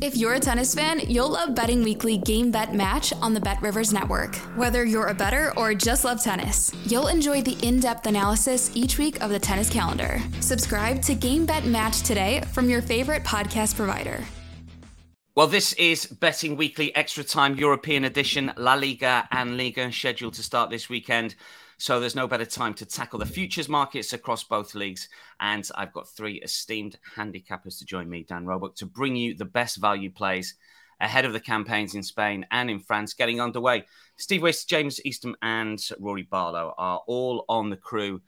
If you're a tennis fan, you'll love Betting Weekly Game Bet Match on the Bet Rivers Network. Whether you're a better or just love tennis, you'll enjoy the in depth analysis each week of the tennis calendar. Subscribe to Game Bet Match today from your favorite podcast provider. Well, this is Betting Weekly Extra Time European Edition, La Liga and Ligue 1 scheduled to start this weekend. So there's no better time to tackle the futures markets across both leagues. And I've got three esteemed handicappers to join me, Dan Roebuck, to bring you the best value plays ahead of the campaigns in Spain and in France getting underway. Steve Wyss, James Eastham, and Rory Barlow are all on the crew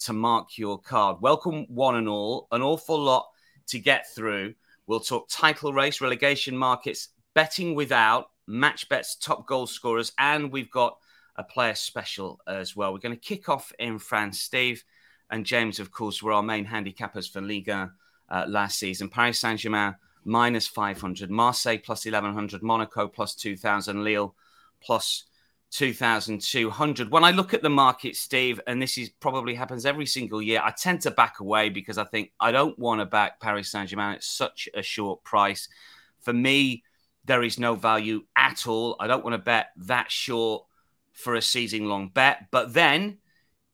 to mark your card. Welcome, one and all. An awful lot to get through. We'll talk title race, relegation markets, betting without, match bets, top goal scorers, and we've got a player special as well. We're going to kick off in France. Steve and James, of course, were our main handicappers for Ligue 1 uh, last season. Paris Saint Germain minus 500, Marseille plus 1100, Monaco plus 2000, Lille plus 2200. When I look at the market, Steve, and this is probably happens every single year, I tend to back away because I think I don't want to back Paris Saint Germain at such a short price. For me, there is no value at all. I don't want to bet that short for a season long bet. But then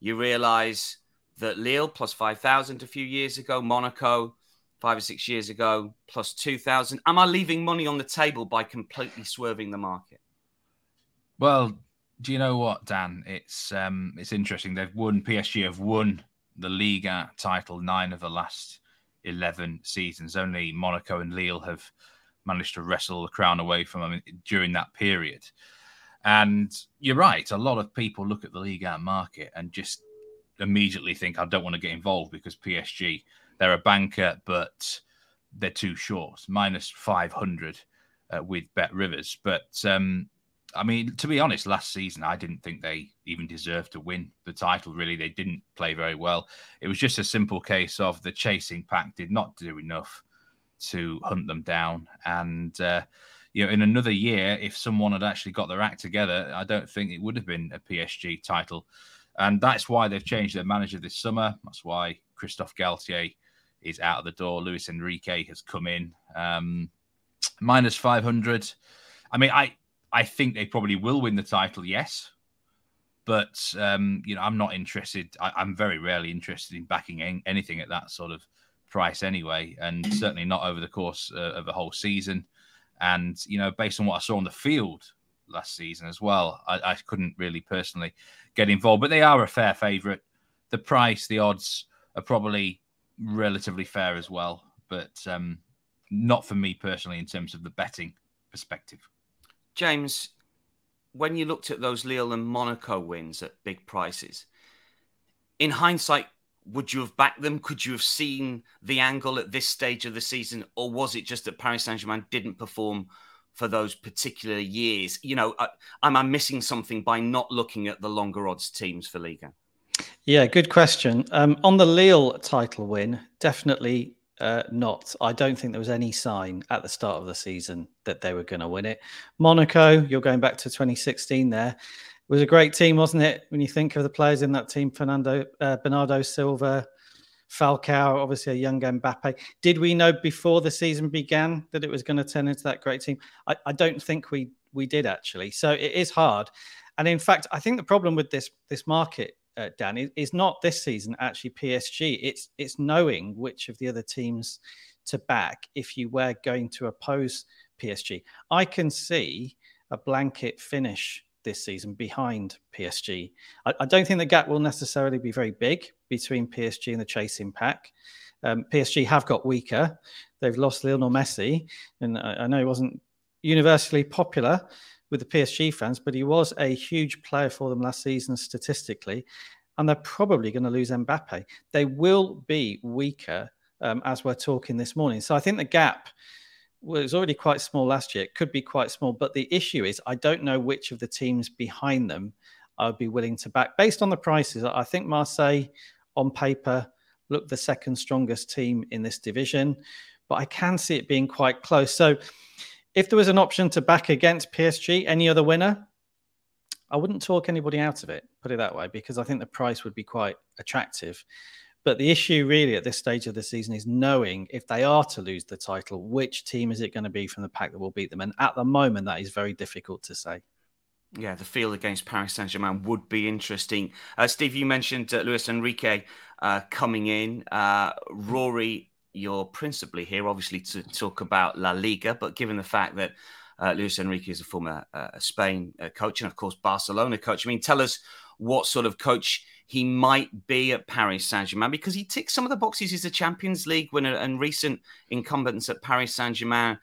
you realize that Lille plus 5,000 a few years ago, Monaco five or six years ago plus 2,000. Am I leaving money on the table by completely swerving the market? Well, do you know what, Dan? It's um, it's interesting. They've won. PSG have won the Ligue 1 title nine of the last eleven seasons. Only Monaco and Lille have managed to wrestle the crown away from them during that period. And you're right. A lot of people look at the Ligue 1 market and just immediately think, I don't want to get involved because PSG, they're a banker, but they're too short, minus 500 uh, with Bet Rivers. But um, I mean, to be honest, last season, I didn't think they even deserved to win the title, really. They didn't play very well. It was just a simple case of the chasing pack did not do enough to hunt them down. And, uh, you know, in another year, if someone had actually got their act together, I don't think it would have been a PSG title. And that's why they've changed their manager this summer. That's why Christophe Galtier is out of the door. Luis Enrique has come in. Um, minus 500. I mean, I, I think they probably will win the title, yes. But, um, you know, I'm not interested. I, am very rarely interested in backing anything at that sort of price anyway. And certainly not over the course uh, of a whole season. And, you know, based on what I saw on the field last season as well, I, I couldn't really personally get involved. But they are a fair favourite. The price, the odds are probably relatively fair as well, but um, not for me personally in terms of the betting perspective. James, when you looked at those Lille and Monaco wins at big prices, in hindsight, would you have backed them? Could you have seen the angle at this stage of the season, or was it just that Paris Saint Germain didn't perform for those particular years? You know, uh, am I missing something by not looking at the longer odds teams for Ligue 1? Yeah, good question. Um, on the Lille title win, definitely uh, not. I don't think there was any sign at the start of the season that they were going to win it. Monaco, you're going back to 2016 there was a great team, wasn't it? When you think of the players in that team, Fernando, uh, Bernardo Silva, Falcao, obviously a young Mbappe. Did we know before the season began that it was going to turn into that great team? I, I don't think we we did actually. So it is hard, and in fact, I think the problem with this this market, uh, Dan, is, is not this season actually PSG. It's it's knowing which of the other teams to back if you were going to oppose PSG. I can see a blanket finish this season behind PSG. I, I, don't think the gap will necessarily be very big between PSG and the chasing pack. Um, PSG have got weaker. They've lost Lionel Messi, and I, I know he wasn't universally popular with the PSG fans, but he was a huge player for them last season statistically. And they're probably going to lose Mbappe. They will be weaker um, as we're talking this morning. So I think the gap well, it was already quite small last year. It could be quite small, but the issue is I don't know which of the teams behind them I would be willing to back based on the prices. I think Marseille on paper look the second strongest team in this division, but I can see it being quite close. So if there was an option to back against PSG, any other winner, I wouldn't talk anybody out of it, put it that way, because I think the price would be quite attractive. But the issue really at this stage of the season is knowing if they are to lose the title, which team is it going to be from the pack that will beat them? And at the moment, that is very difficult to say. Yeah, the field against Paris Saint Germain would be interesting. Uh, Steve, you mentioned uh, Luis Enrique uh, coming in. Uh, Rory, you're principally here, obviously, to talk about La Liga, but given the fact that uh, Luis Enrique is a former uh, Spain coach and, of course, Barcelona coach, I mean, tell us what sort of coach he might be at Paris Saint Germain because he ticks some of the boxes. He's a Champions League winner and recent incumbents at Paris Saint Germain.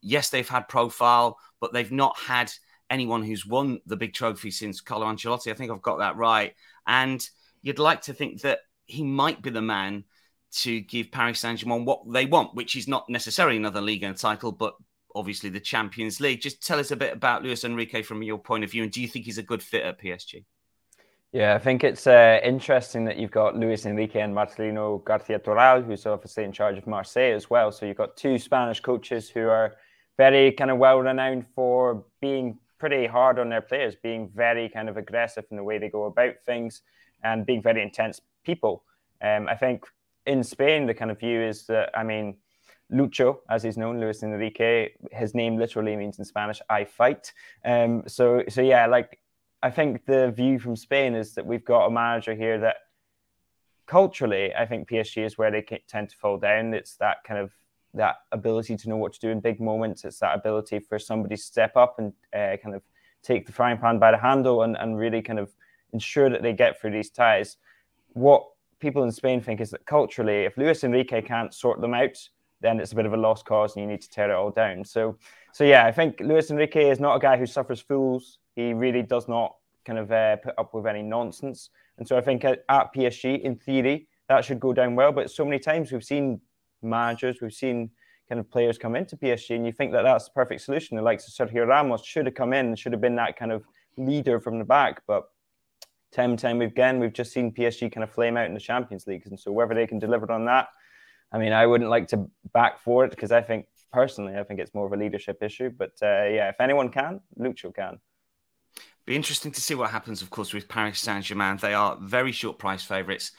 Yes, they've had profile, but they've not had anyone who's won the big trophy since Carlo Ancelotti. I think I've got that right. And you'd like to think that he might be the man to give Paris Saint Germain what they want, which is not necessarily another league and title, but obviously the Champions League. Just tell us a bit about Luis Enrique from your point of view, and do you think he's a good fit at PSG? Yeah, I think it's uh, interesting that you've got Luis Enrique and Marcelino Garcia Toral, who's obviously in charge of Marseille as well. So you've got two Spanish coaches who are very kind of well renowned for being pretty hard on their players, being very kind of aggressive in the way they go about things and being very intense people. Um, I think in Spain, the kind of view is that, I mean, Lucho, as he's known, Luis Enrique, his name literally means in Spanish, I fight. Um, so, so yeah, like I think the view from Spain is that we've got a manager here that culturally, I think PSG is where they tend to fall down. It's that kind of that ability to know what to do in big moments. It's that ability for somebody to step up and uh, kind of take the frying pan by the handle and, and really kind of ensure that they get through these ties. What people in Spain think is that culturally, if Luis Enrique can't sort them out, then it's a bit of a lost cause and you need to tear it all down. So, so yeah, I think Luis Enrique is not a guy who suffers fools. He really does not kind of uh, put up with any nonsense. And so I think at, at, PSG, in theory, that should go down well. But so many times we've seen managers, we've seen kind of players come into PSG, and you think that that's the perfect solution. The likes of Sergio Ramos should have come in, should have been that kind of leader from the back. But time and time again, we've just seen PSG kind of flame out in the Champions League. And so whether they can deliver on that, I mean, I wouldn't like to back for it because I think personally, I think it's more of a leadership issue. But uh, yeah, if anyone can, Lucho can. Be interesting to see what happens, of course, with Paris Saint Germain. They are very short price favourites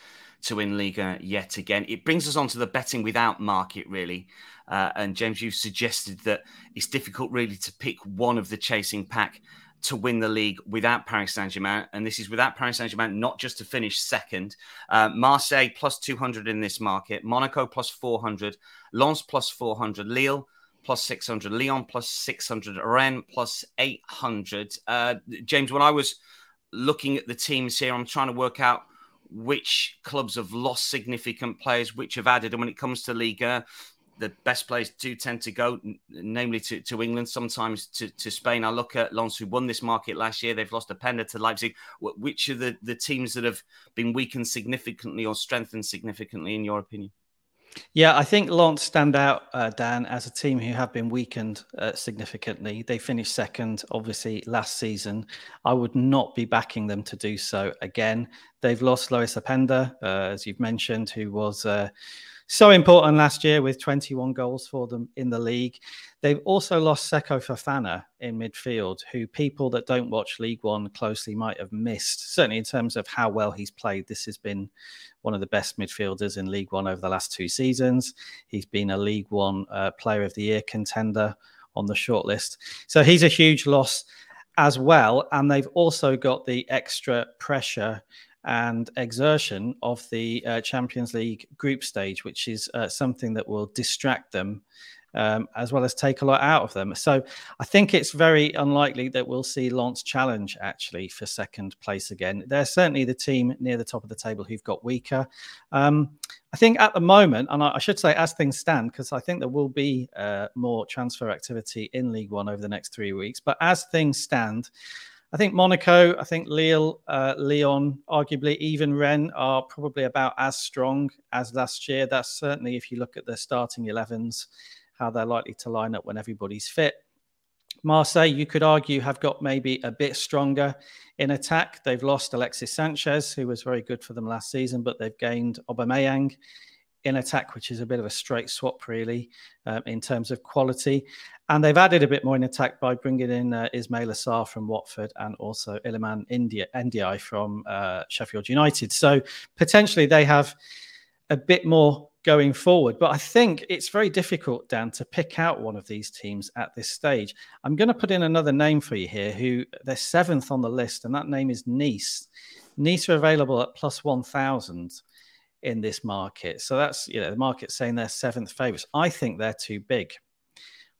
to win Ligue 1 yet again. It brings us on to the betting without market, really. Uh, and James, you've suggested that it's difficult, really, to pick one of the chasing pack to win the league without Paris Saint Germain. And this is without Paris Saint Germain, not just to finish second. Uh, Marseille plus 200 in this market, Monaco plus 400, Lens plus 400, Lille plus 600, Lyon plus 600, Rennes plus 800. Uh, James, when I was looking at the teams here, I'm trying to work out which clubs have lost significant players, which have added. And when it comes to Ligue 1, the best players do tend to go, namely to, to England, sometimes to, to Spain. I look at Lens, who won this market last year. They've lost Openda to Leipzig. Which are the, the teams that have been weakened significantly or strengthened significantly, in your opinion? Yeah, I think Lens stand out, uh, Dan, as a team who have been weakened uh, significantly. They finished second, obviously, last season. I would not be backing them to do so again. They've lost Lois Openda, uh, as you've mentioned, who was uh, so important last year with 21 goals for them in the league. They've also lost Seko Fofana in midfield, who people that don't watch Ligue 1 closely might have missed. Certainly in terms of how well he's played, this has been one of the best midfielders in Ligue 1 over the last two seasons. He's been a Ligue 1 uh, Player of the Year contender on the shortlist. So he's a huge loss as well. And they've also got the extra pressure and exertion of the uh, Champions League group stage, which is uh, something that will distract them um, as well as take a lot out of them. So I think it's very unlikely that we'll see Lens challenge actually for second place again. They're certainly the team near the top of the table who've got weaker. Um, I think at the moment, and I should say as things stand, because I think there will be uh, more transfer activity in Ligue 1 over the next three weeks. But as things stand, I think Monaco, I think Lille, uh, Lyon, arguably even Rennes are probably about as strong as last year. That's certainly if you look at their starting 11s, how they're likely to line up when everybody's fit. Marseille, you could argue, have got maybe a bit stronger In attack, they've lost Alexis Sanchez, who was very good for them last season, but they've gained Aubameyang in attack, which is a bit of a straight swap, really, um, in terms of quality. And they've added a bit more in attack by bringing in uh, Ismaila Sarr from Watford and also India, Ndiaye from uh, Sheffield United. So potentially they have a bit more going forward. But I think it's very difficult, Dan, to pick out one of these teams at this stage. I'm going to put in another name for you here, who they're seventh on the list, and that name is Nice. Nice are available at plus 1,000 in this market. So that's, you know, the market saying they're seventh favourites. I think they're too big.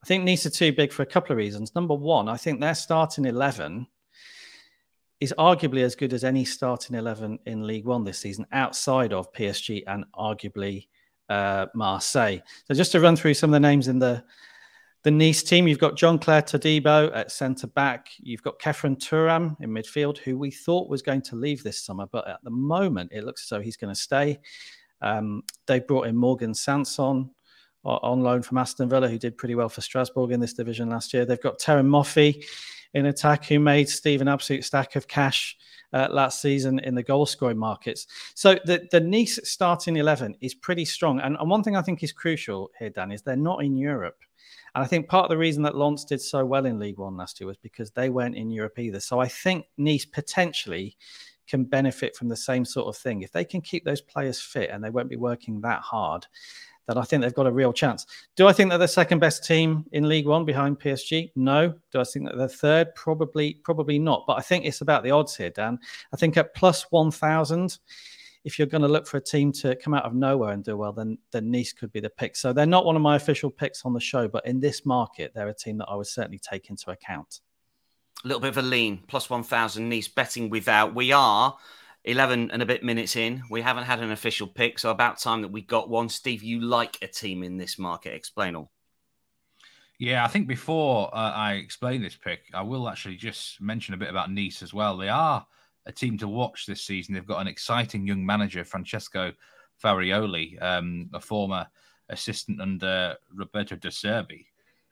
I think Nice are too big for a couple of reasons. Number one, I think their starting 11 is arguably as good as any starting 11 in Ligue 1 this season outside of PSG and arguably uh, Marseille. So just to run through some of the names in the the Nice team, you've got Jean-Clair Todibo at centre back. You've got Khéphren Thuram in midfield, who we thought was going to leave this summer, but at the moment it looks as though he's going to stay. Um, they brought in Morgan Sanson on loan from Aston Villa, who did pretty well for Strasbourg in this division last year. They've got Terem Moffi in attack, who made Steve an absolute stack of cash uh, last season in the goal scoring markets. So the, the Nice starting 11 is pretty strong. And, and one thing I think is crucial here, Dan, is they're not in Europe. And I think part of the reason that Lens did so well in Ligue 1 last year was because they weren't in Europe either. So I think Nice potentially can benefit from the same sort of thing. If they can keep those players fit and they won't be working that hard, that I think they've got a real chance. Do I think they're the second best team in Ligue 1 behind PSG? No. Do I think that they're third? Probably, probably not. But I think it's about the odds here, Dan. I think at plus one thousand, if you're going to look for a team to come out of nowhere and do well, then then Nice could be the pick. So they're not one of my official picks on the show, but in this market, they're a team that I would certainly take into account. A little bit of a lean, plus one thousand Nice betting without. We are 11 and a bit minutes in. We haven't had an official pick, so about time that we got one. Steve, you like a team in this market. Explain all. Yeah, I think before uh, I explain this pick, I will actually just mention a bit about Nice as well. They are a team to watch this season. They've got an exciting young manager, Francesco Farioli, um, a former assistant under Roberto De Zerbi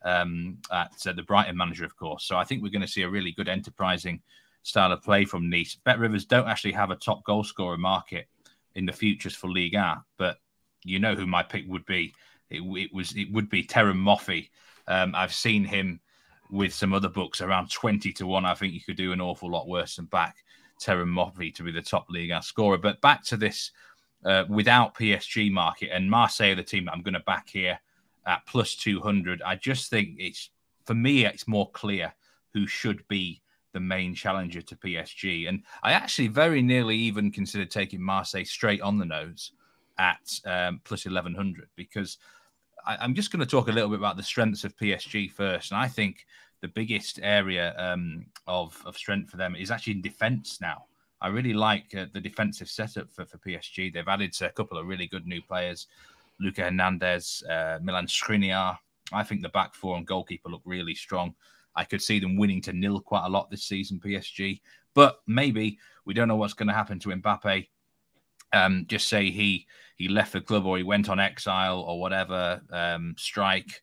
um, at uh, the Brighton manager, of course. So I think we're going to see a really good, enterprising style of play from Nice. Bet Rivers don't actually have a top goal scorer market in the futures for Ligue 1, but you know who my pick would be. It, it was it would be Terem Moffi. Um, I've seen him with some other books around twenty to one. I think you could do an awful lot worse than back Terem Moffi to be the top Ligue 1 scorer. But back to this uh, without PSG market and Marseille, the team I'm going to back here at plus two hundred. I just think it's for me it's more clear who should be the main challenger to PSG. And I actually very nearly even considered taking Marseille straight on the nose at um, plus 1100 because I, am just going to talk a little bit about the strengths of PSG first. And I think the biggest area um, of, of strength for them is actually in defense now. I really like uh, the defensive setup for, for PSG. They've added a couple of really good new players Luca Hernandez, uh, Milan Skriniar. I think the back four and goalkeeper look really strong. I could see them winning to nil quite a lot this season, PSG. But maybe we don't know what's going to happen to Mbappe. Um, just say he he left the club or he went on exile or whatever um, strike,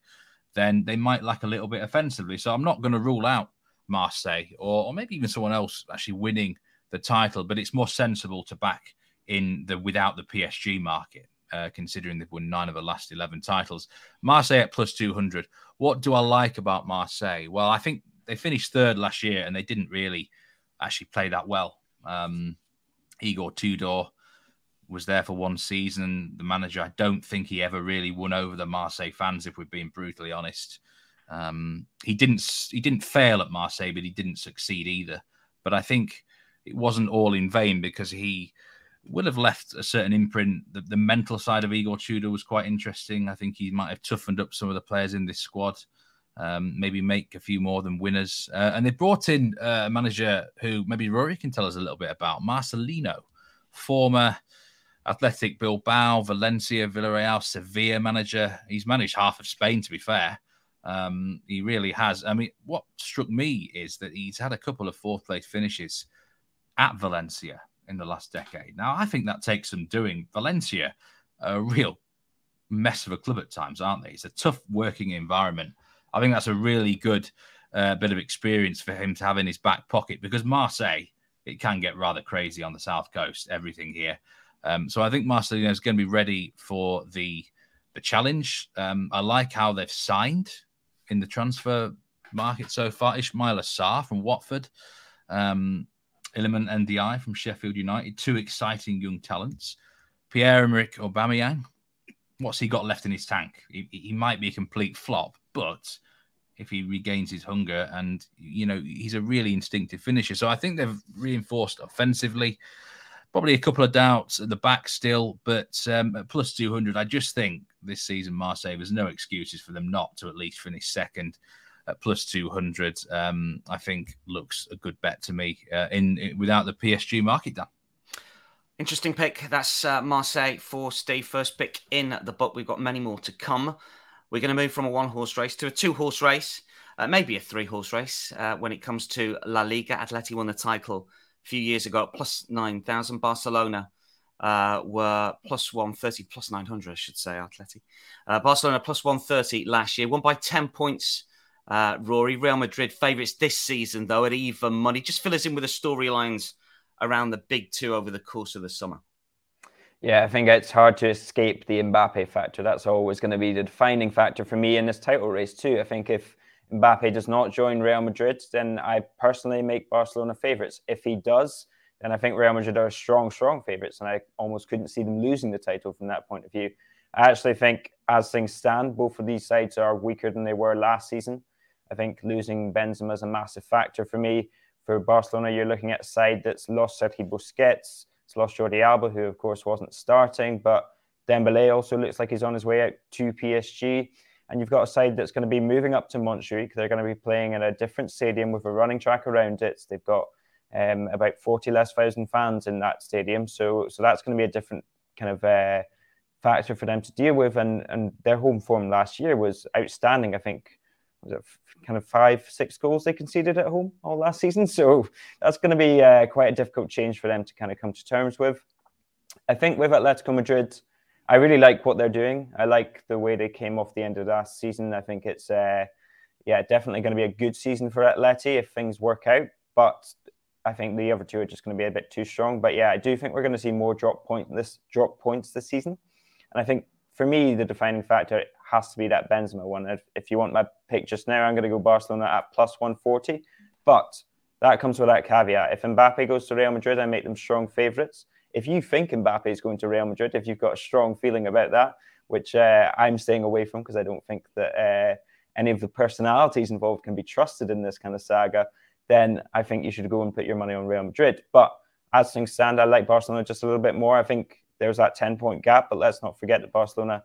then they might lack a little bit offensively. So I'm not going to rule out Marseille or, or maybe even someone else actually winning the title, but it's more sensible to back in the without the PSG market. Uh, considering they've won nine of the last 11 titles. Marseille at plus 200. What do I like about Marseille? Well, I think they finished third last year and they didn't really actually play that well. Um, Igor Tudor was there for one season. The manager, I don't think he ever really won over the Marseille fans, if we're being brutally honest. Um, he didn't he didn't fail at Marseille, but he didn't succeed either. But I think it wasn't all in vain because he will have left a certain imprint. The, the, mental side of Igor Tudor was quite interesting. I think he might have toughened up some of the players in this squad, um, maybe make a few more than winners. Uh, and they brought in uh, a manager who maybe Rory can tell us a little bit about, Marcelino, former Athletic Bilbao, Valencia, Villarreal, Sevilla manager. He's managed half of Spain, to be fair. Um, he really has. I mean, what struck me is that he's had a couple of fourth place finishes at Valencia in the last decade. Now, I think that takes some doing. Valencia, a real mess of a club at times, aren't they? It's a tough working environment. I think that's a really good uh, bit of experience for him to have in his back pocket because Marseille it can get rather crazy on the south coast. Everything here, um, so I think Marcelino is going to be ready for the the challenge. Um, I like how they've signed in the transfer market so far. Ismaila Sarr from Watford, um, Iliman Ndiaye from Sheffield United, two exciting young talents. Pierre Emerick Aubameyang, what's he got left in his tank? He, he might be a complete flop, but if he regains his hunger and you know he's a really instinctive finisher. So I think they've reinforced offensively. Probably a couple of doubts at the back still, but um, at plus 200, I just think this season Marseille there's no excuses for them not to at least finish second plus 200. Um, I think looks a good bet to me uh, in, in, without the PSG market down. Interesting pick. That's uh, Marseille for Steve. First pick in the book. We've got many more to come. We're going to move from a one horse race to a two horse race, uh, maybe a three horse race uh, when it comes to La Liga. Atleti won the title a few years ago at plus 9,000. Barcelona uh, were plus 130, plus 900, I should say, Atleti. Uh, Barcelona plus 130 last year, won by 10 points. Uh, Rory, Real Madrid favourites this season, though, at even money. Just fill us in with the storylines around the big two over the course of the summer. Yeah, I think it's hard to escape the Mbappe factor. That's always going to be the defining factor for me in this title race too. I think if Mbappe does not join Real Madrid, then I personally make Barcelona favourites. If he does, then I think Real Madrid are strong, strong favourites, and I almost couldn't see them losing the title from that point of view. I actually think, as things stand, both of these sides are weaker than they were last season. I think losing Benzema is a massive factor for me. For Barcelona, you're looking at a side that's lost Sergi Busquets it's lost Jordi Alba, who of course wasn't starting, but Dembele also looks like he's on his way out to PSG. And you've got a side that's going to be moving up to Montjuic. They're going to be playing in a different stadium with a running track around it. They've got um, about 40 less thousand fans in that stadium. So, so that's going to be a different kind of uh, factor for them to deal with. And, and their home form last year was outstanding. I think was it kind of five, six goals they conceded at home all last season. So that's going to be uh, quite a difficult change for them to kind of come to terms with. I think with Atletico Madrid, I really like what they're doing. I like the way they came off the end of last season. I think it's, uh, yeah, definitely going to be a good season for Atleti if things work out. But I think the other two are just going to be a bit too strong. But yeah, I do think we're going to see more drop point this drop points this season. And I think for me, the defining factor has to be that Benzema one. If, if you want my pick just now, I'm going to go Barcelona at plus 140. But that comes with that caveat. If Mbappe goes to Real Madrid, I make them strong favourites. If you think Mbappe is going to Real Madrid, if you've got a strong feeling about that, which uh, I'm staying away from because I don't think that uh, any of the personalities involved can be trusted in this kind of saga, then I think you should go and put your money on Real Madrid. But as things stand, I like Barcelona just a little bit more. I think there's that 10 point gap, but let's not forget that Barcelona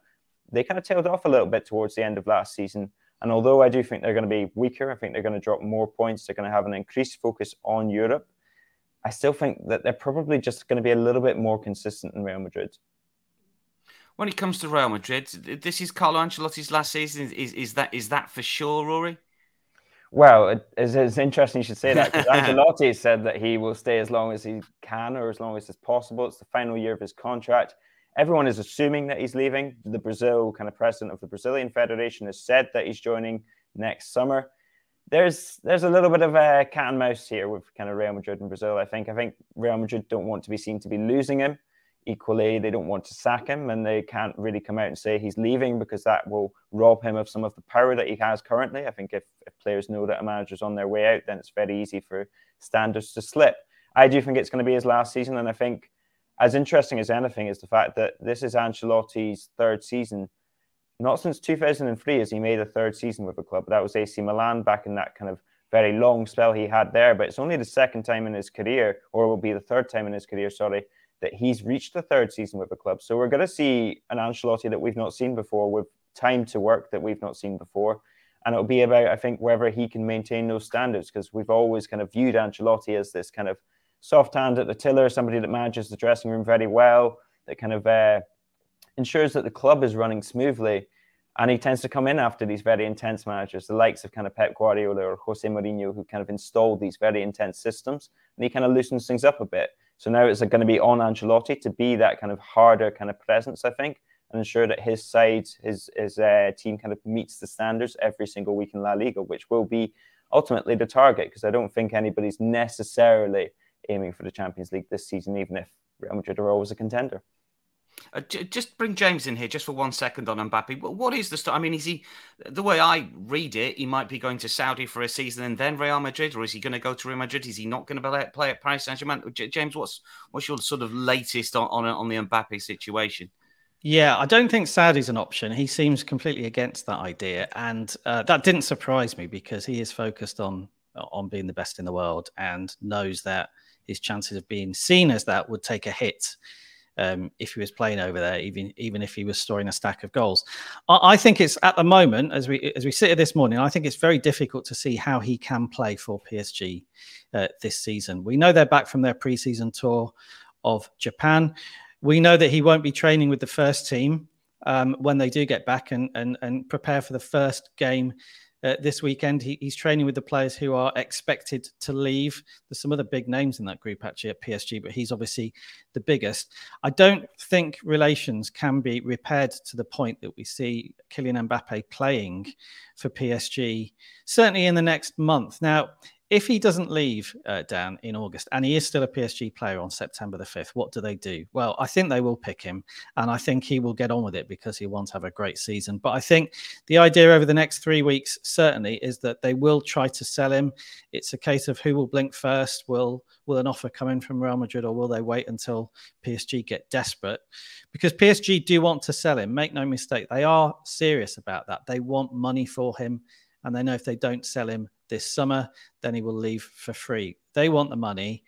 they kind of tailed off a little bit towards the end of last season. And although I do think they're going to be weaker, I think they're going to drop more points. They're going to have an increased focus on Europe. I still think that they're probably just going to be a little bit more consistent than Real Madrid. When it comes to Real Madrid, this is Carlo Ancelotti's last season. Is, is that is that for sure, Rory? Well, it, it's, it's, interesting you should say that because Ancelotti said that he will stay as long as he can or as long as is possible. It's the final year of his contract everyone is assuming that he's leaving. The Brazil kind of president of the Brazilian Federation has said that he's joining next summer. There's there's a little bit of a cat and mouse here with kind of Real Madrid and Brazil. I think I think Real Madrid don't want to be seen to be losing him. Equally, they don't want to sack him, and they can't really come out and say he's leaving because that will rob him of some of the power that he has currently. I think if, if players know that a manager's on their way out, then it's very easy for standards to slip. I do think it's going to be his last season, and I think as interesting as anything is the fact that this is Ancelotti's third season. Not since 2003 has he made a third season with a club. That was AC Milan back in that kind of very long spell he had there. But it's only the second time in his career, or will be the third time in his career, sorry, that he's reached the third season with a club. So we're going to see an Ancelotti that we've not seen before with time to work that we've not seen before. And it'll be about, I think, whether he can maintain those standards because we've always kind of viewed Ancelotti as this kind of soft hand at the tiller, somebody that manages the dressing room very well, that kind of uh, ensures that the club is running smoothly. And he tends to come in after these very intense managers, the likes of kind of Pep Guardiola or Jose Mourinho, who kind of installed these very intense systems. And he kind of loosens things up a bit. So now it's going to be on Ancelotti to be that kind of harder kind of presence, I think, and ensure that his side, his his uh, team, kind of meets the standards every single week in La Liga, which will be ultimately the target. Because I don't think anybody's necessarily aiming for the Champions League this season, even if Real Madrid are always a contender. Uh, j- just bring James in here just for one second on Mbappe. What is the story? I mean, is he the way I read it? He might be going to Saudi for a season and then Real Madrid, or is he going to go to Real Madrid? Is he not going to play at Paris Saint Germain? J- James, what's what's your sort of latest on on, on the Mbappe situation? Yeah, I don't think Saudi's an option. He seems completely against that idea, and uh, that didn't surprise me because he is focused on on being the best in the world and knows that his chances of being seen as that would take a hit um, if he was playing over there, even even if he was storing a stack of goals. I, I, think it's at the moment as we as we sit here this morning. I think it's very difficult to see how he can play for PSG uh, this season. We know they're back from their preseason tour of Japan. We know that he won't be training with the first team um, when they do get back and and and prepare for the first game uh, this weekend. He, he's training with the players who are expected to leave. There's some other big names in that group actually at PSG, but he's obviously the biggest. I don't think relations can be repaired to the point that we see Kylian Mbappe playing for PSG, certainly in the next month. Now, if he doesn't leave uh, Dan in August and he is still a PSG player on September the 5th, what do they do? Well, I think they will pick him and I think he will get on with it because he wants to have a great season. But I think the idea over the next three weeks certainly is that they will try to sell him. It's a case of who will blink first. Will will an offer come in from Real Madrid or will they wait until PSG get desperate? Because PSG do want to sell him. Make no mistake, they are serious about that. They want money for him and they know if they don't sell him, this summer, then he will leave for free. They want the money.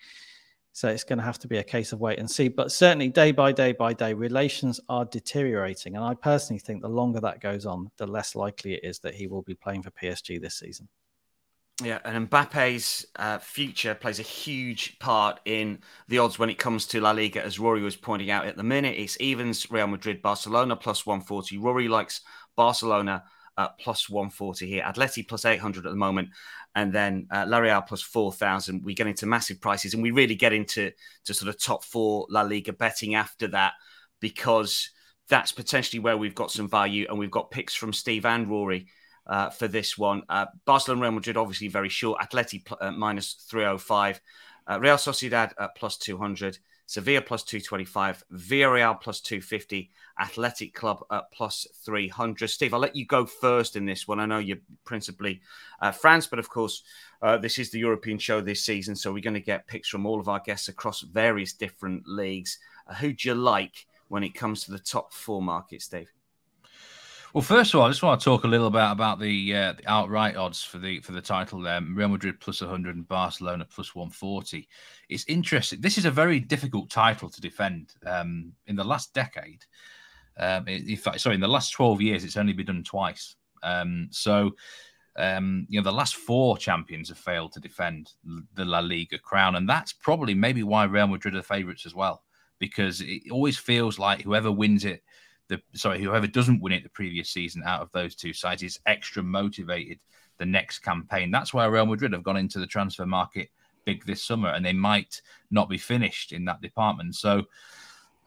So it's going to have to be a case of wait and see. But certainly, day by day by day, relations are deteriorating. And I personally think the longer that goes on, the less likely it is that he will be playing for PSG this season. Yeah, and Mbappe's uh, future plays a huge part in the odds when it comes to La Liga, as Rory was pointing out at the minute. It's evens Real Madrid, Barcelona plus 140. Rory likes Barcelona uh, plus 140 here. Atleti plus 800 at the moment. And then uh, La Real plus 4,000. We get into massive prices and we really get into to sort of top four La Liga betting after that because that's potentially where we've got some value and we've got picks from Steve and Rory. Uh, for this one, uh, Barcelona, Real Madrid, obviously very short. Atleti uh, minus 305, uh, Real Sociedad plus 200, Sevilla plus 225, Villarreal plus 250, Athletic Club at plus 300. Steve, I'll let you go first in this one. I know you're principally uh, France, but of course, uh, this is the European show this season. So we're going to get picks from all of our guests across various different leagues. Uh, who do you like when it comes to the top four markets, Steve? Well, first of all, I just want to talk a little bit about the, uh, the outright odds for the for the title. There, Real Madrid plus 100 and Barcelona plus 140. It's interesting. This is a very difficult title to defend. Um, in the last decade, um, in fact, sorry, in the last 12 years, it's only been done twice. Um, so, um, you know, the last four champions have failed to defend the La Liga crown, and that's probably maybe why Real Madrid are favourites as well, because it always feels like whoever wins it the sorry, whoever doesn't win it the previous season out of those two sides is extra motivated the next campaign. That's why Real Madrid have gone into the transfer market big this summer, and they might not be finished in that department. So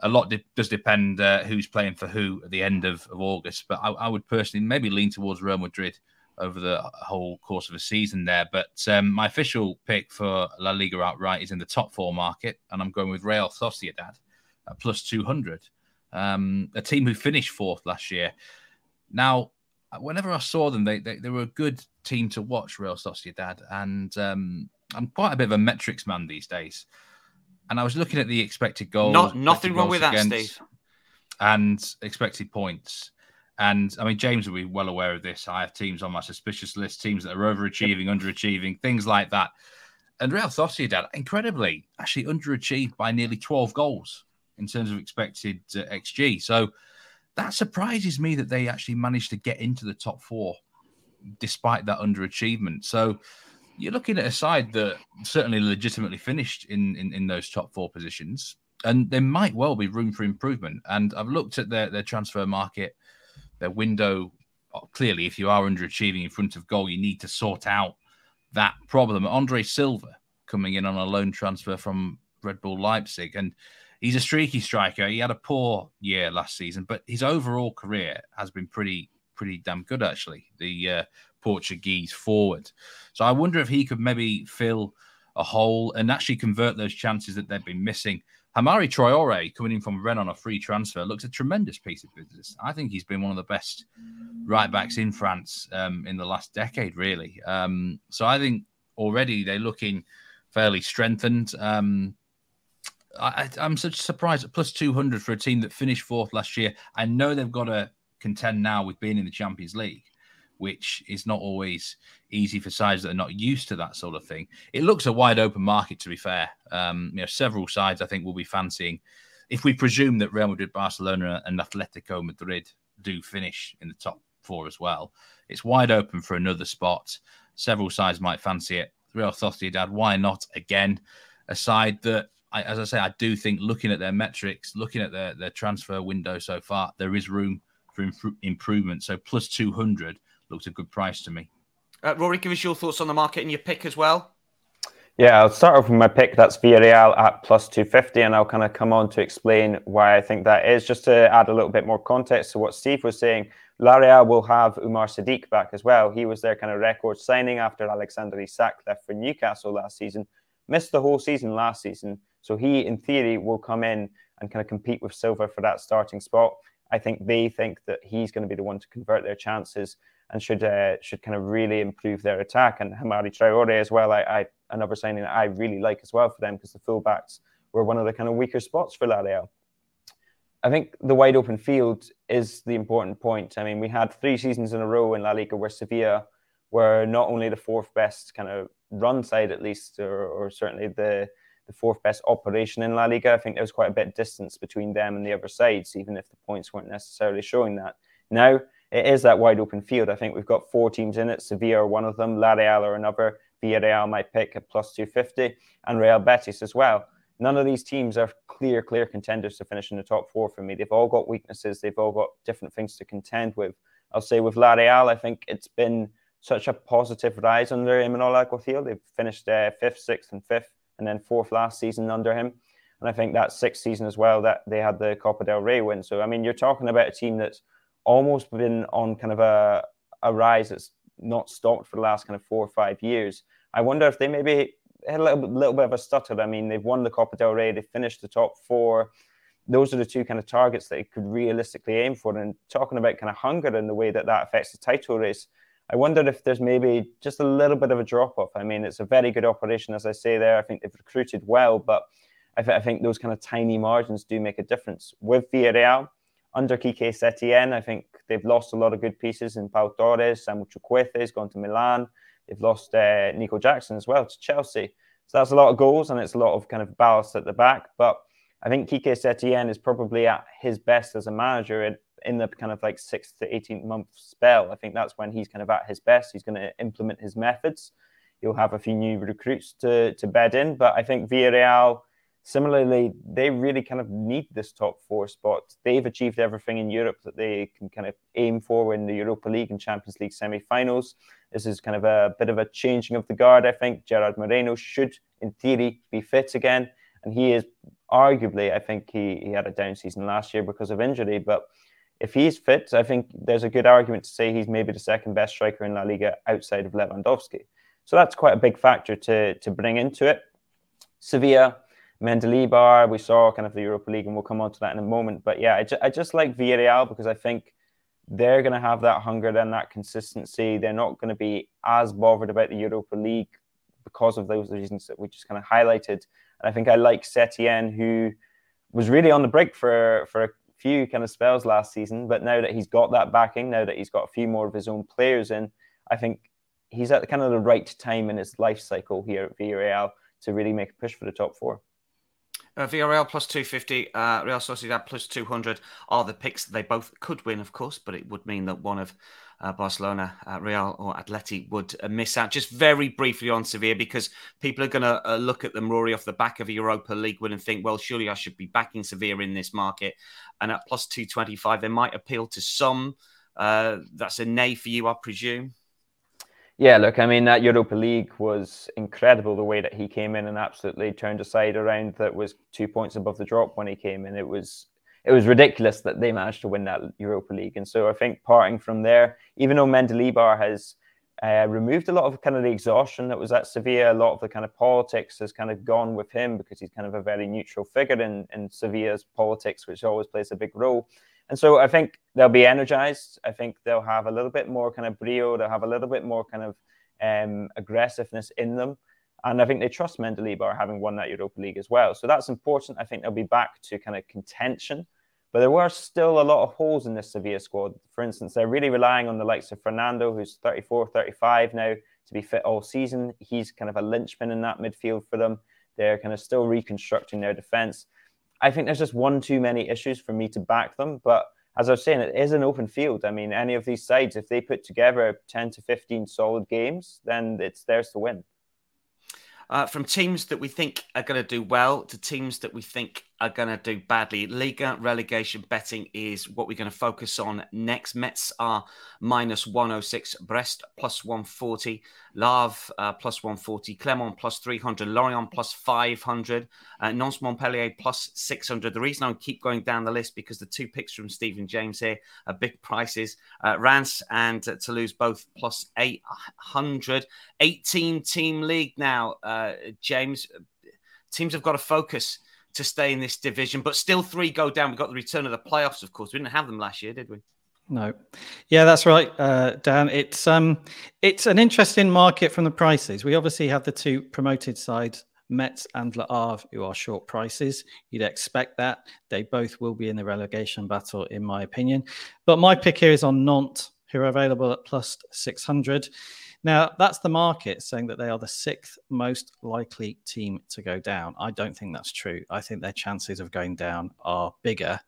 a lot de- does depend uh, who's playing for who at the end of, of August. But I, I, would personally maybe lean towards Real Madrid over the whole course of a season there. But um, my official pick for La Liga outright is in the top four market, and I'm going with Real Sociedad at plus 200 um, a team who finished fourth last year. Now, whenever I saw them, they, they, they were a good team to watch, Real Sociedad. And um, I'm quite a bit of a metrics man these days. And I was looking at the expected goals. Not, nothing wrong with that, Steve. And expected points. And I mean, James will be well aware of this. I have teams on my suspicious list, teams that are overachieving, underachieving, things like that. And Real Sociedad, incredibly, actually underachieved by nearly 12 goals in terms of expected uh, XG. So that surprises me that they actually managed to get into the top four despite that underachievement. So you're looking at a side that certainly legitimately finished in, in, in those top four positions. And there might well be room for improvement. And I've looked at their, their transfer market, their window. Clearly, if you are underachieving in front of goal, you need to sort out that problem. Andre Silva coming in on a loan transfer from Red Bull Leipzig. And he's a streaky striker. He had a poor year last season, but his overall career has been pretty pretty damn good actually. The uh, Portuguese forward. So I wonder if he could maybe fill a hole and actually convert those chances that they've been missing. Hamari Traore coming in from Rennes on a free transfer looks a tremendous piece of business. I think he's been one of the best right backs in France um, in the last decade, really. Um, so I think already they're looking fairly strengthened. Um, I, am such surprised at plus 200 for a team that finished fourth last year. I know they've got to contend now with being in the Champions League which is not always easy for sides that are not used to that sort of thing. It looks a wide open market, to be fair. Um, you know, several sides I think will be fancying. If we presume that Real Madrid, Barcelona, and Atletico Madrid do finish in the top four as well, it's wide open for another spot. Several sides might fancy it. Real Sociedad, why not again? A side that I, as I say, I do think looking at their metrics, looking at their, their transfer window so far, there is room for imp- improvement. So plus 200 looked a good price to me. Uh, Rory, give us your thoughts on the market and your pick as well. Yeah, I'll start off with my pick. That's Villarreal at plus 250, and I'll kind of come on to explain why I think that is. Just to add a little bit more context to what Steve was saying, La Real will have Umar Sadiq back as well. He was their kind of record signing after Alexander Isak left for Newcastle last season, missed the whole season last season. So he, in theory, will come in and kind of compete with Silva for that starting spot. I think they think that he's going to be the one to convert their chances and should uh, should kind of really improve their attack. And Hamari Traore as well, I, I another signing that I really like as well for them because the fullbacks were one of the kind of weaker spots for La Real. I think the wide open field is the important point. I mean, we had three seasons in a row in La Liga where Sevilla were not only the fourth best kind of run side, at least, or, or certainly the the fourth best operation in La Liga. I think there was quite a bit of distance between them and the other sides, even if the points weren't necessarily showing that. Now, it is that wide open field. I think we've got four teams in it. Sevilla are one of them, La Real are another, Villarreal might pick at plus 250, and Real Betis as well. None of these teams are clear, clear contenders to finish in the top four for me. They've all got weaknesses. They've all got different things to contend with. I'll say with La Real, I think it's been such a positive rise under Imanol Alguacil. They've finished uh, fifth, sixth, and fifth, and then fourth last season under him. And I think that sixth season as well that they had the Copa del Rey win. So I mean, you're talking about a team that's almost been on kind of a, a rise that's not stopped for the last kind of four or five years. I wonder if they maybe had a little, little bit of a stutter. I mean, they've won the Copa del Rey, they finished the top four. Those are the two kind of targets that they could realistically aim for. And talking about kind of hunger and the way that that affects the title race, I wonder if there's maybe just a little bit of a drop off. I mean, it's a very good operation, as I say there. I think they've recruited well, but I, th- I think those kind of tiny margins do make a difference. With Villarreal, under Quique Setien, I think they've lost a lot of good pieces in Pau Torres, Samuel Chukwueze has gone to Milan. They've lost uh, Nico Jackson as well to Chelsea. So that's a lot of goals and it's a lot of kind of ballast at the back. But I think Quique Setien is probably at his best as a manager in, the kind of like six to 18 month spell. I think that's when he's kind of at his best. He's going to implement his methods. He'll have a few new recruits to, to bed in. But I think Villarreal Similarly, they really kind of need this top four spot. They've achieved everything in Europe that they can kind of aim for in the Europa League and Champions League semi-finals. This is kind of a bit of a changing of the guard. I think Gerard Moreno should, in theory, be fit again, and he is arguably. I think he, he had a down season last year because of injury, but if he's fit, I think there's a good argument to say he's maybe the second best striker in La Liga outside of Lewandowski. So that's quite a big factor to to bring into it. Sevilla Mendilibar, we saw kind of the Europa League, and we'll come on to that in a moment. But yeah, I, ju- I just like Villarreal because I think they're going to have that hunger and that consistency. They're not going to be as bothered about the Europa League because of those reasons that we just kind of highlighted. And I think I like Setien, who was really on the break for, for few kind of spells last season. But now that he's got that backing, now that he's got a few more of his own players in, I think he's at kind of the right time in his life cycle here at Villarreal to really make a push for the top four. Uh, plus 250, uh, Real Sociedad plus 200 are the picks. They both could win, of course, but it would mean that one of uh, Barcelona, uh, Real, or Atleti would uh, miss out. Just very briefly on Sevilla, because people are going to uh, look at them, Rory, off the back of a Europa League win and think, well, surely I should be backing Sevilla in this market. And at plus 225, they might appeal to some. Uh, that's a nay for you, I presume. Yeah, look, I mean, that Europa League was incredible the way that he came in and absolutely turned a side around that was two points above the drop when he came in. It was it was ridiculous that they managed to win that Europa League. And so I think parting from there, even though Mendilibar has uh, removed a lot of kind of the exhaustion that was at Sevilla. A lot of the kind of politics has kind of gone with him because he's kind of a very neutral figure in, in Sevilla's politics, which always plays a big role. And so I think they'll be energized. I think they'll have a little bit more kind of brio. They'll have a little bit more kind of um, aggressiveness in them. And I think they trust Mendilibar having won that Europa League as well. So that's important. I think they'll be back to kind of contention. But there were still a lot of holes in this Sevilla squad. For instance, they're really relying on the likes of Fernando, who's 34, 35 now, to be fit all season. He's kind of a linchpin in that midfield for them. They're kind of still reconstructing their defense. I think there's just one too many issues for me to back them. But as I was saying, it is an open field. I mean, any of these sides, if they put together 10 to 15 solid games, then it's theirs to win. Uh, from teams that we think are going to do well to teams that we think are going to do badly. Ligue relegation betting is what we're going to focus on next. Metz are minus 106, Brest plus 140, Le Havre uh, plus 140, Clermont plus 300, Lorient plus 500, uh, Nantes Montpellier plus 600. The reason I keep going down the list because the two picks from Stephen James here are big prices. Uh, Reims and Toulouse both plus 800. 18 team league now, uh, James. Teams have got to focus to stay in this division, but still three go down. We got the return of the playoffs, of course. We didn't have them last year, did we? No, yeah, that's right, uh, Dan. It's um, it's an interesting market from the prices. We obviously have the two promoted sides, Metz and Le Havre, who are short prices. You'd expect that they both will be in the relegation battle, in my opinion. But my pick here is on Nantes, who are available at plus six hundred. Now, that's the market saying that they are the sixth most likely team to go down. I don't think that's true. I think their chances of going down are bigger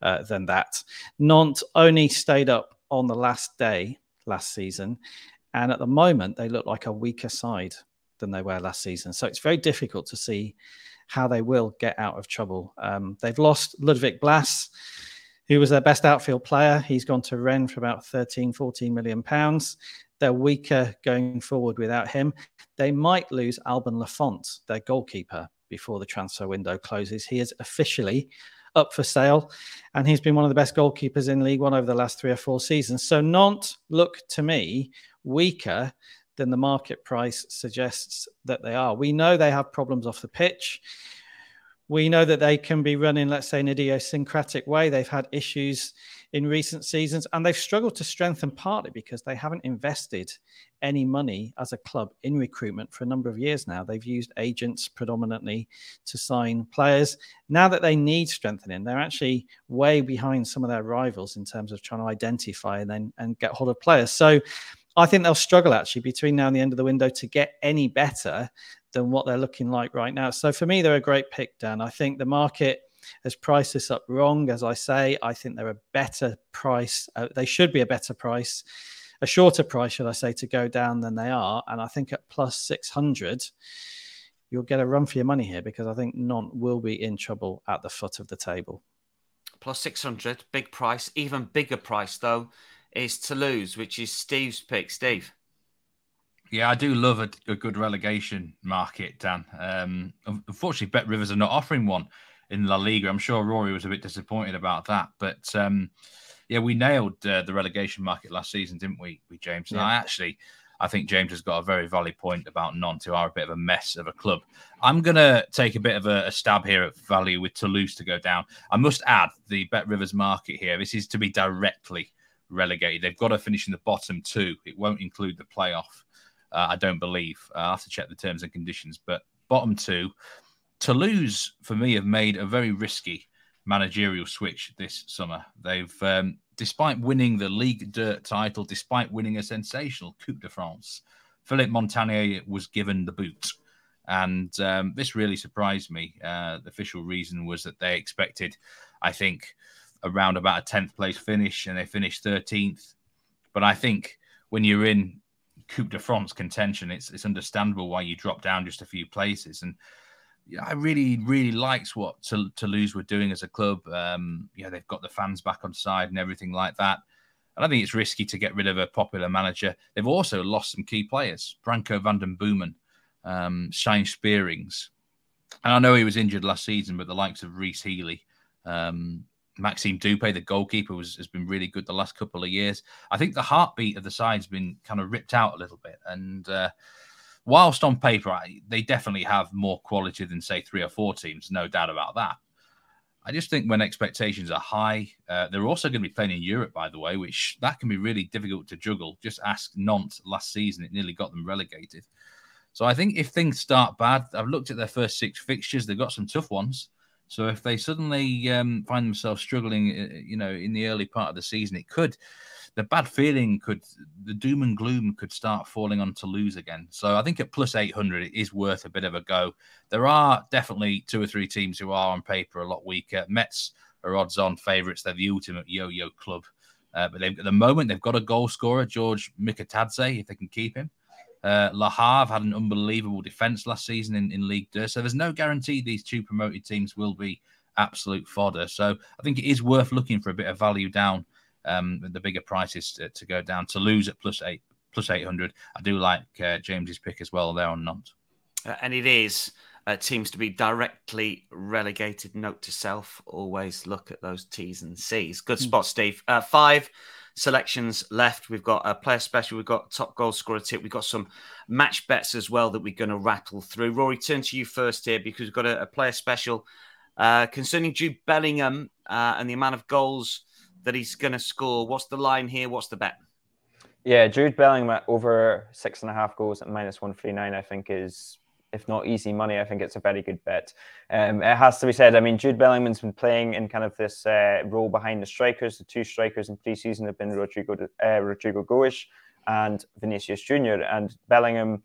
uh, than that. Nantes only stayed up on the last day last season. And at the moment, they look like a weaker side than they were last season. So it's very difficult to see how they will get out of trouble. Um, they've lost Ludovic Blas, who was their best outfield player. He's gone to Rennes for about 13, 14 million pounds they're weaker going forward without him. They might lose Alban Lafont, their goalkeeper, before the transfer window closes. He is officially up for sale, and he's been one of the best goalkeepers in Ligue 1 over the last three or four seasons. So Nantes look to me weaker than the market price suggests that they are. We know they have problems off the pitch. We know that they can be running, let's say, an idiosyncratic way. They've had issues in recent seasons, and they've struggled to strengthen partly because they haven't invested any money as a club in recruitment for a number of years now. They've used agents predominantly to sign players. Now that they need strengthening, they're actually way behind some of their rivals in terms of trying to identify and then and get hold of players. So I think they'll struggle actually between now and the end of the window to get any better than what they're looking like right now. So for me, they're a great pick, Dan. I think the market has priced this up wrong. As I say, I think they're a better price. Uh, they should be a better price, a shorter price, should I say, to go down than they are. And I think at plus 600, you'll get a run for your money here because I think Nantes will be in trouble at the foot of the table. Plus 600, big price. Even bigger price, though, is Toulouse, which is Steve's pick. Steve. Yeah, I do love a, a good relegation market, Dan. Um, unfortunately, Bet Rivers are not offering one in La Liga. I'm sure Rory was a bit disappointed about that, but um, yeah, we nailed uh, the relegation market last season, didn't we, we James? And yeah. I actually, I think James has got a very valid point about Nantes, who are a bit of a mess of a club. I'm going to take a bit of a, a, stab here at value with Toulouse to go down. I must add the Bet Rivers market here. This is to be directly relegated. They've got to finish in the bottom two. It won't include the playoff. Uh, I don't believe. Uh, I have to check the terms and conditions, but bottom two. Toulouse, for me, have made a very risky managerial switch this summer. They've, um, despite winning the Ligue 2 title, despite winning a sensational Coupe de France, Philippe Montanier was given the boot. And um, this really surprised me. Uh, the official reason was that they expected, I think, around about a 10th place finish, and they finished 13th. But I think when you're in Coupe de France contention, it's it's understandable why you drop down just a few places. And I really, really liked what Toulouse were doing as a club. Um, yeah, they've got the fans back on side and everything like that. And I think it's risky to get rid of a popular manager. They've also lost some key players: Branco van den Boomen, um, Stijn Spierings, and I know he was injured last season, but the likes of Rhys Healey, um, Maxime Dupé, the goalkeeper, was, has been really good the last couple of years. I think the heartbeat of the side's been kind of ripped out a little bit. And uh, whilst on paper, they definitely have more quality than, say, three or four teams, no doubt about that. I just think when expectations are high, uh, they're also going to be playing in Europe, by the way, which that can be really difficult to juggle. Just ask Nantes last season; it nearly got them relegated. So I think if things start bad, I've looked at their first six fixtures; they've got some tough ones. So if they suddenly um, find themselves struggling, uh, you know, in the early part of the season, it could, the bad feeling could, the doom and gloom could start falling on Toulouse again. So I think at plus 800, it is worth a bit of a go. There are definitely two or three teams who are on paper a lot weaker. Metz are odds on favourites. They're the ultimate yo yo club. Uh, but at the moment, they've got a goal scorer, George Mikautadze, if they can keep him. Uh, Le Havre had an unbelievable defence last season in, in Ligue 2, so there's no guarantee these two promoted teams will be absolute fodder. So I think it is worth looking for a bit of value down um, the bigger prices to, to, go down. Toulouse at plus eight plus eight hundred. I do like uh, James's pick as well there on Nantes. Uh, and it is uh, teams to be directly relegated. Note to self: always look at those T's and C's. Good hmm. spot, Steve. Uh, five selections left. We've got a player special. We've got top goal scorer tip. We've got some match bets as well that we're going to rattle through. Rory, turn to you first here because we've got a, a player special uh, concerning Jude Bellingham uh, and the amount of goals that he's going to score. What's the line here? What's the bet? Yeah, Jude Bellingham over six and a half goals at minus 139, I think is if not easy money, I think it's a very good bet. Um, it has to be said. I mean, Jude Bellingham's been playing in kind of this uh, role behind the strikers. The two strikers in pre-season have been Rodrygo uh, Rodrygo Goes and Vinicius Junior. And Bellingham,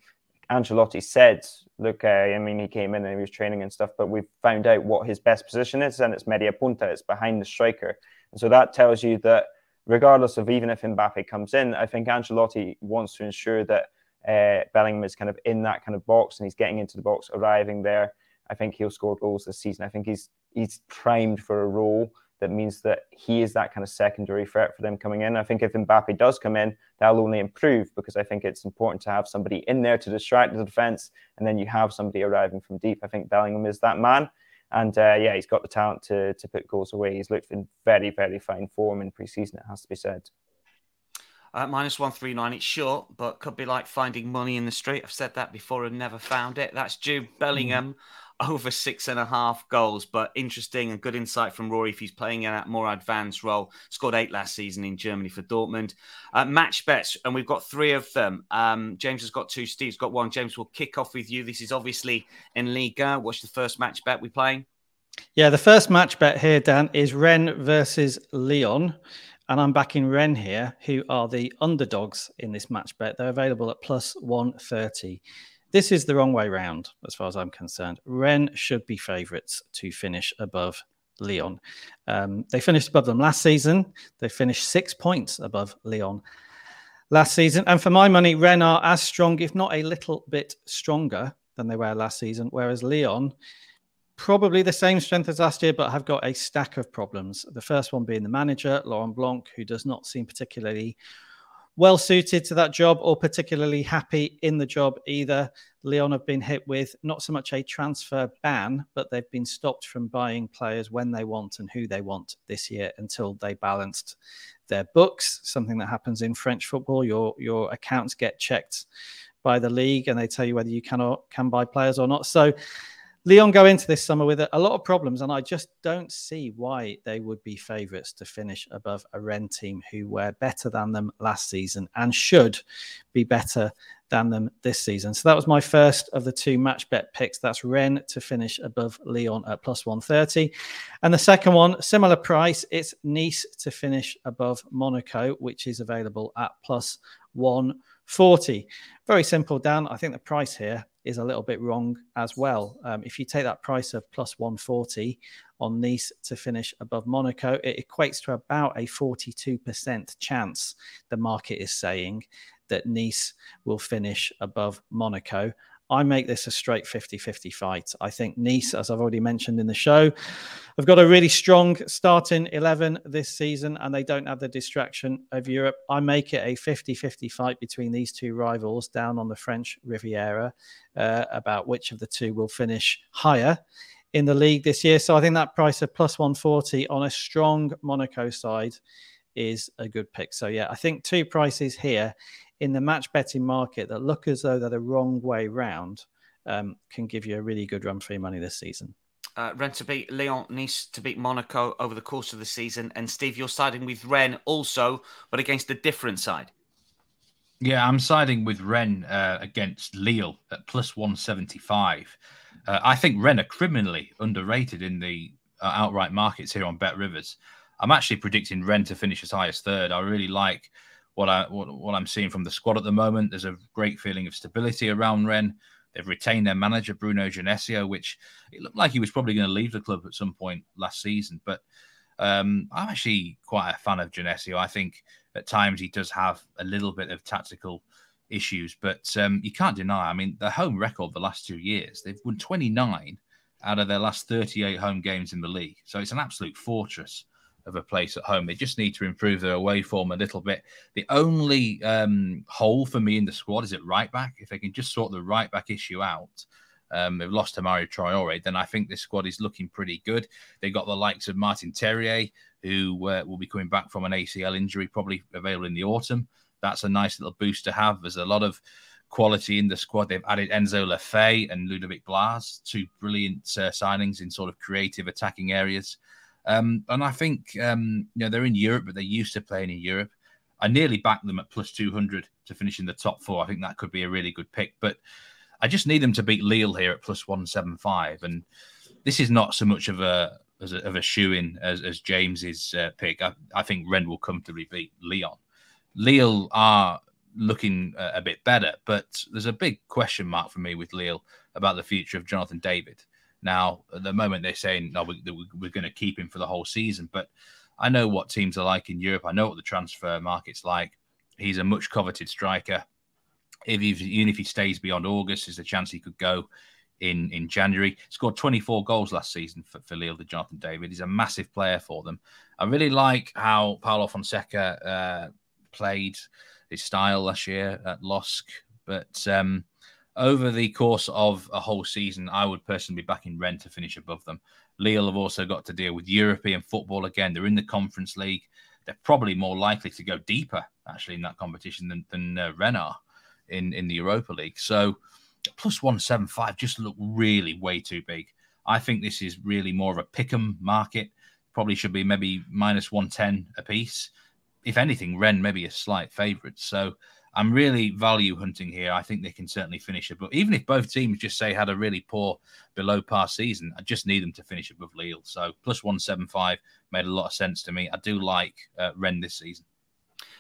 Ancelotti said, "Look, uh, I mean, he came in and he was training and stuff, but we've found out what his best position is, and it's media punta. It's behind the striker. And so that tells you that." Regardless of even if Mbappe comes in, I think Ancelotti wants to ensure that uh, Bellingham is kind of in that kind of box and he's getting into the box, arriving there. I think he'll score goals this season. I think he's he's primed for a role that means that he is that kind of secondary threat for them coming in. I think if Mbappe does come in, that'll only improve because I think it's important to have somebody in there to distract the defense, and then you have somebody arriving from deep. I think Bellingham is that man, and uh, yeah, he's got the talent to to put goals away. He's looked in very very fine form in preseason. It has to be said. Uh, minus 139, it's short, but could be like finding money in the street. I've said that before and never found it. That's Jude Bellingham mm. over six and a half goals. But interesting and good insight from Rory if he's playing in that more advanced role. Scored eight last season in Germany for Dortmund. Uh, match bets, and we've got three of them. Um, James has got two, Steve's got one. James, we'll kick off with you. This is obviously in Ligue. What's the first match bet we playing? Yeah, the first match bet here, Dan, is Rennes versus Lyon. And I'm backing Rennes here, who are the underdogs in this match bet. They're available at plus 130. This is the wrong way round, as far as I'm concerned. Rennes should be favourites to finish above Lyon. Um, they finished above them last season. They finished six points above Lyon last season. And for my money, Rennes are as strong, if not a little bit stronger than they were last season. Whereas Lyon probably the same strength as last year, but have got a stack of problems. The first one being the manager, Laurent Blanc, who does not seem particularly well suited to that job or particularly happy in the job either. Lyon have been hit with not so much a transfer ban, but they've been stopped from buying players when they want and who they want this year until they balanced their books. Something that happens in French football. Your your accounts get checked by the league and they tell you whether you cannot can buy players or not. So Lyon go into this summer with a, lot of problems, and I just don't see why they would be favourites to finish above a Rennes team who were better than them last season and should be better than them this season. So that was my first of the two match bet picks. That's Rennes to finish above Lyon at plus 130. And the second one, similar price, it's Nice to finish above Monaco, which is available at plus 140. Very simple, Dan. I think the price here is a little bit wrong as well. Um, if you take that price of plus 140 on Nice to finish above Monaco, it equates to about a 42% chance the market is saying that Nice will finish above Monaco. I make this a straight 50 50 fight. I think Nice, as I've already mentioned in the show, have got a really strong starting 11 this season and they don't have the distraction of Europe. I make it a 50 50 fight between these two rivals down on the French Riviera uh, about which of the two will finish higher in the league this year. So I think that price of plus 140 on a strong Monaco side is a good pick. So yeah, I think two prices here in the match betting market that look as though they're the wrong way round um, can give you a really good run for your money this season. Uh, Rennes to beat Lyon, Nice to beat Monaco over the course of the season. And Steve, you're siding with Rennes also, but against a different side. Yeah, I'm siding with Rennes uh, against Lille at plus 175. Uh, I think Rennes are criminally underrated in the uh, outright markets here on Bet Rivers. I'm actually predicting Rennes to finish as high as third. I really like what I what, what I'm seeing from the squad at the moment. There's a great feeling of stability around Rennes. They've retained their manager Bruno Genesio, which it looked like he was probably going to leave the club at some point last season. But um, I'm actually quite a fan of Genesio. I think at times he does have a little bit of tactical issues, but um, you can't deny. I mean, the home record the last two years, they've won 29 out of their last 38 home games in the league. So it's an absolute fortress of a place at home. They just need to improve their away form a little bit. The only um, hole for me in the squad is at right back. If they can just sort the right back issue out, um, they've lost to Mario Traore, then I think this squad is looking pretty good. They got the likes of Martin Terrier, who uh, will be coming back from an ACL injury, probably available in the autumn. That's a nice little boost to have. There's a lot of quality in the squad. They've added Enzo Le Fée and Ludovic Blas, two brilliant uh, signings in sort of creative attacking areas. Um, and I think um, you know they're in Europe, but they're used to playing in Europe. I nearly backed them at plus 200 to finish in the top four. I think that could be a really good pick. But I just need them to beat Lille here at plus 175. And this is not so much of a as a, of a shoe in as, as James's uh, pick. I, I, think Rennes will comfortably beat Lyon. Lille are looking uh, a bit better, but there's a big question mark for me with Lille about the future of Jonathan David. Now, at the moment, they're saying, no, we, we're going to keep him for the whole season. But I know what teams are like in Europe. I know what the transfer market's like. He's a much coveted striker. If he, even if he stays beyond August, there's a chance he could go in in January. Scored 24 goals last season for, for Lille, the Jonathan David. He's a massive player for them. I really like how Paulo Fonseca uh, played his style last year at LOSC. But um, over the course of a whole season, I would personally be backing Rennes to finish above them. Lille have also got to deal with European football again. They're in the Conference League. They're probably more likely to go deeper, actually, in that competition than, than uh, Rennes are in, in the Europa League. So, plus 175 just look really way too big. I think this is really more of a pick 'em market. Probably should be maybe minus 110 a piece. If anything, Rennes maybe a slight favourite. So, I'm really value hunting here. I think they can certainly finish it. But even if both teams just say had a really poor below par season, I just need them to finish above Lille. So plus 175 made a lot of sense to me. I do like uh, Rennes this season.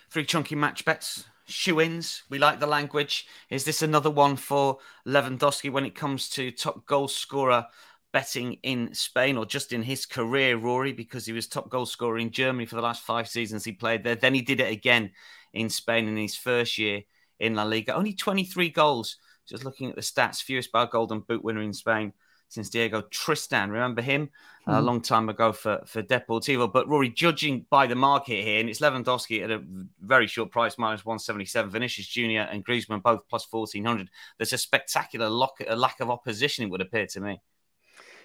Three chunky match bets. Shoe ins. We like the language. Is this another one for Lewandowski when it comes to top goal scorer betting in Spain or just in his career, Rory, because he was top goal scorer in Germany for the last five seasons he played there. Then he did it again in Spain in his first year in La Liga. Only 23 goals. Just looking at the stats, fewest bar golden boot winner in Spain since Diego Tristan. Remember him a hmm. long time ago for, for Deportivo. But Rory, judging by the market here, and it's Lewandowski at a very short price, minus 177. Vinicius Jr. and Griezmann both plus 1400. There's a spectacular lock, a lack of opposition, it would appear to me.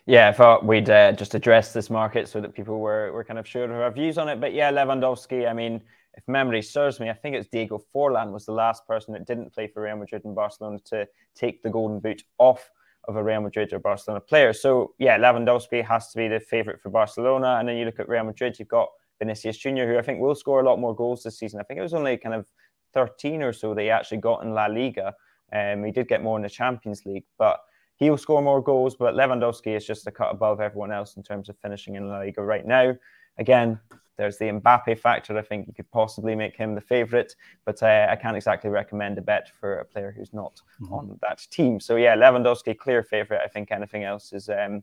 Yeah, I thought we'd uh, just address this market so that people were, were kind of sure of our views on it. But yeah, Lewandowski, I mean, if memory serves me, I think it's Diego Forlan was the last person that didn't play for Real Madrid and Barcelona to take the golden boot off of a Real Madrid or Barcelona player. So yeah, Lewandowski has to be the favourite for Barcelona. And then you look at Real Madrid, you've got Vinicius Junior, who I think will score a lot more goals this season. I think it was only kind of 13 or so they actually got in La Liga. Um, he did get more in the Champions League, but he'll score more goals. But Lewandowski is just a cut above everyone else in terms of finishing in La Liga right now. Again, there's the Mbappe factor. I think you could possibly make him the favourite, but uh, I can't exactly recommend a bet for a player who's not mm-hmm. on that team. So yeah, Lewandowski clear favourite. I think anything else is, um,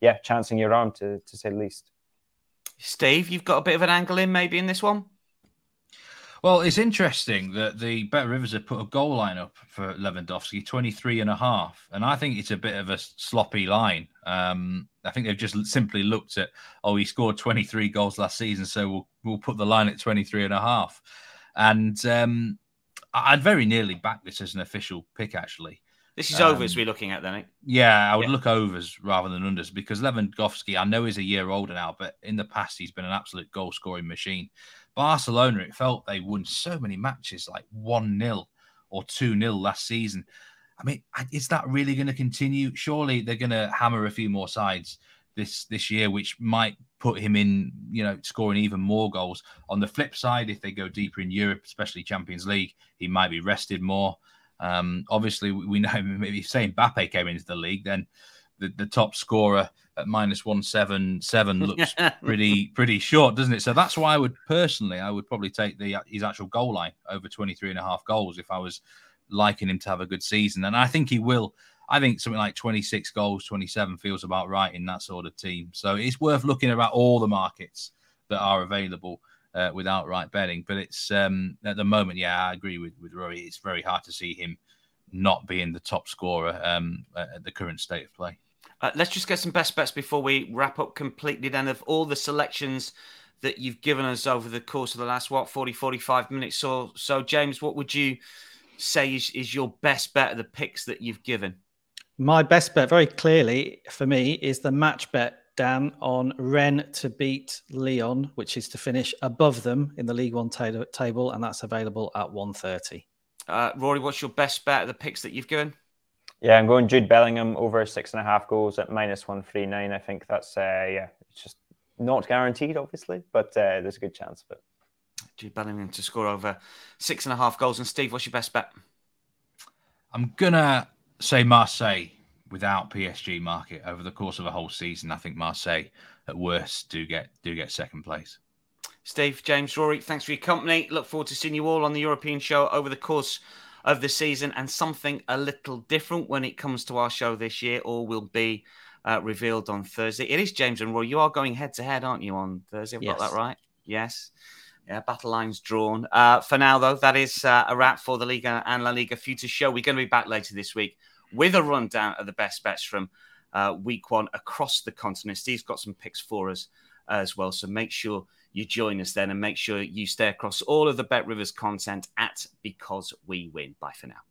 yeah, chancing your arm to to say the least. Steve, you've got a bit of an angle in maybe in this one. Well, it's interesting that the Bet Rivers have put a goal line up for Lewandowski, 23 and a half. And I think it's a bit of a sloppy line. Um, I think they've just simply looked at, oh, he scored 23 goals last season, so we'll, we'll put the line at 23 and a half. And um, I'd very nearly back this as an official pick, actually. This is um, overs we're looking at, then. Eh? Yeah, I would yeah. look overs rather than unders because Lewandowski, I know he's a year older now, but in the past he's been an absolute goal scoring machine. Barcelona, it felt they won so many matches, like one 0 or two 0 last season. I mean, is that really going to continue? Surely they're going to hammer a few more sides this this year, which might put him in, you know, scoring even more goals. On the flip side, if they go deeper in Europe, especially Champions League, he might be rested more. Um, obviously, we know maybe say Mbappe came into the league, then the, the top scorer at minus one seven seven looks pretty pretty short, doesn't it? So that's why I would personally, I would probably take the his actual goal line over 23 and a half goals if I was liking him to have a good season, and I think he will. I think something like 26 goals, 27 feels about right in that sort of team. So it's worth looking about all the markets that are available uh, with outright betting. But it's um, at the moment, yeah, I agree with, with Rory. It's very hard to see him not being the top scorer um, at the current state of play. Uh, let's just get some best bets before we wrap up completely. Then, of all the selections that you've given us over the course of the last, what, 40, 45 minutes or so, James, what would you say is, is your best bet of the picks that you've given? My best bet, very clearly for me, is the match bet, Dan, on Rennes to beat Lyon, which is to finish above them in the Ligue 1 table, and that's available at 130. Uh, Rory, what's your best bet of the picks that you've given? Yeah, I'm going Jude Bellingham over six and a half goals at minus 139. I think that's, uh, yeah, it's just not guaranteed, obviously, but uh, there's a good chance of it. Jude Bellingham to score over six and a half goals. And Steve, what's your best bet? I'm going to say Marseille without PSG market over the course of a whole season. I think Marseille at worst do get do get second place. Steve, James, Rory, thanks for your company. Look forward to seeing you all on the European show over the course of the season and something a little different when it comes to our show this year. All will be uh, revealed on Thursday. It is James and Roy. You are going head to head, aren't you, on Thursday? I've yes. got that right. Yes. Yeah, battle lines drawn. Uh, for now, though, that is uh, a wrap for the Ligue and La Liga Future Show. We're going to be back later this week with a rundown of the best bets from uh, week one across the continent. Steve's got some picks for us as well. So make sure you join us then and make sure you stay across all of the Bet Rivers content at Because We Win. Bye for now.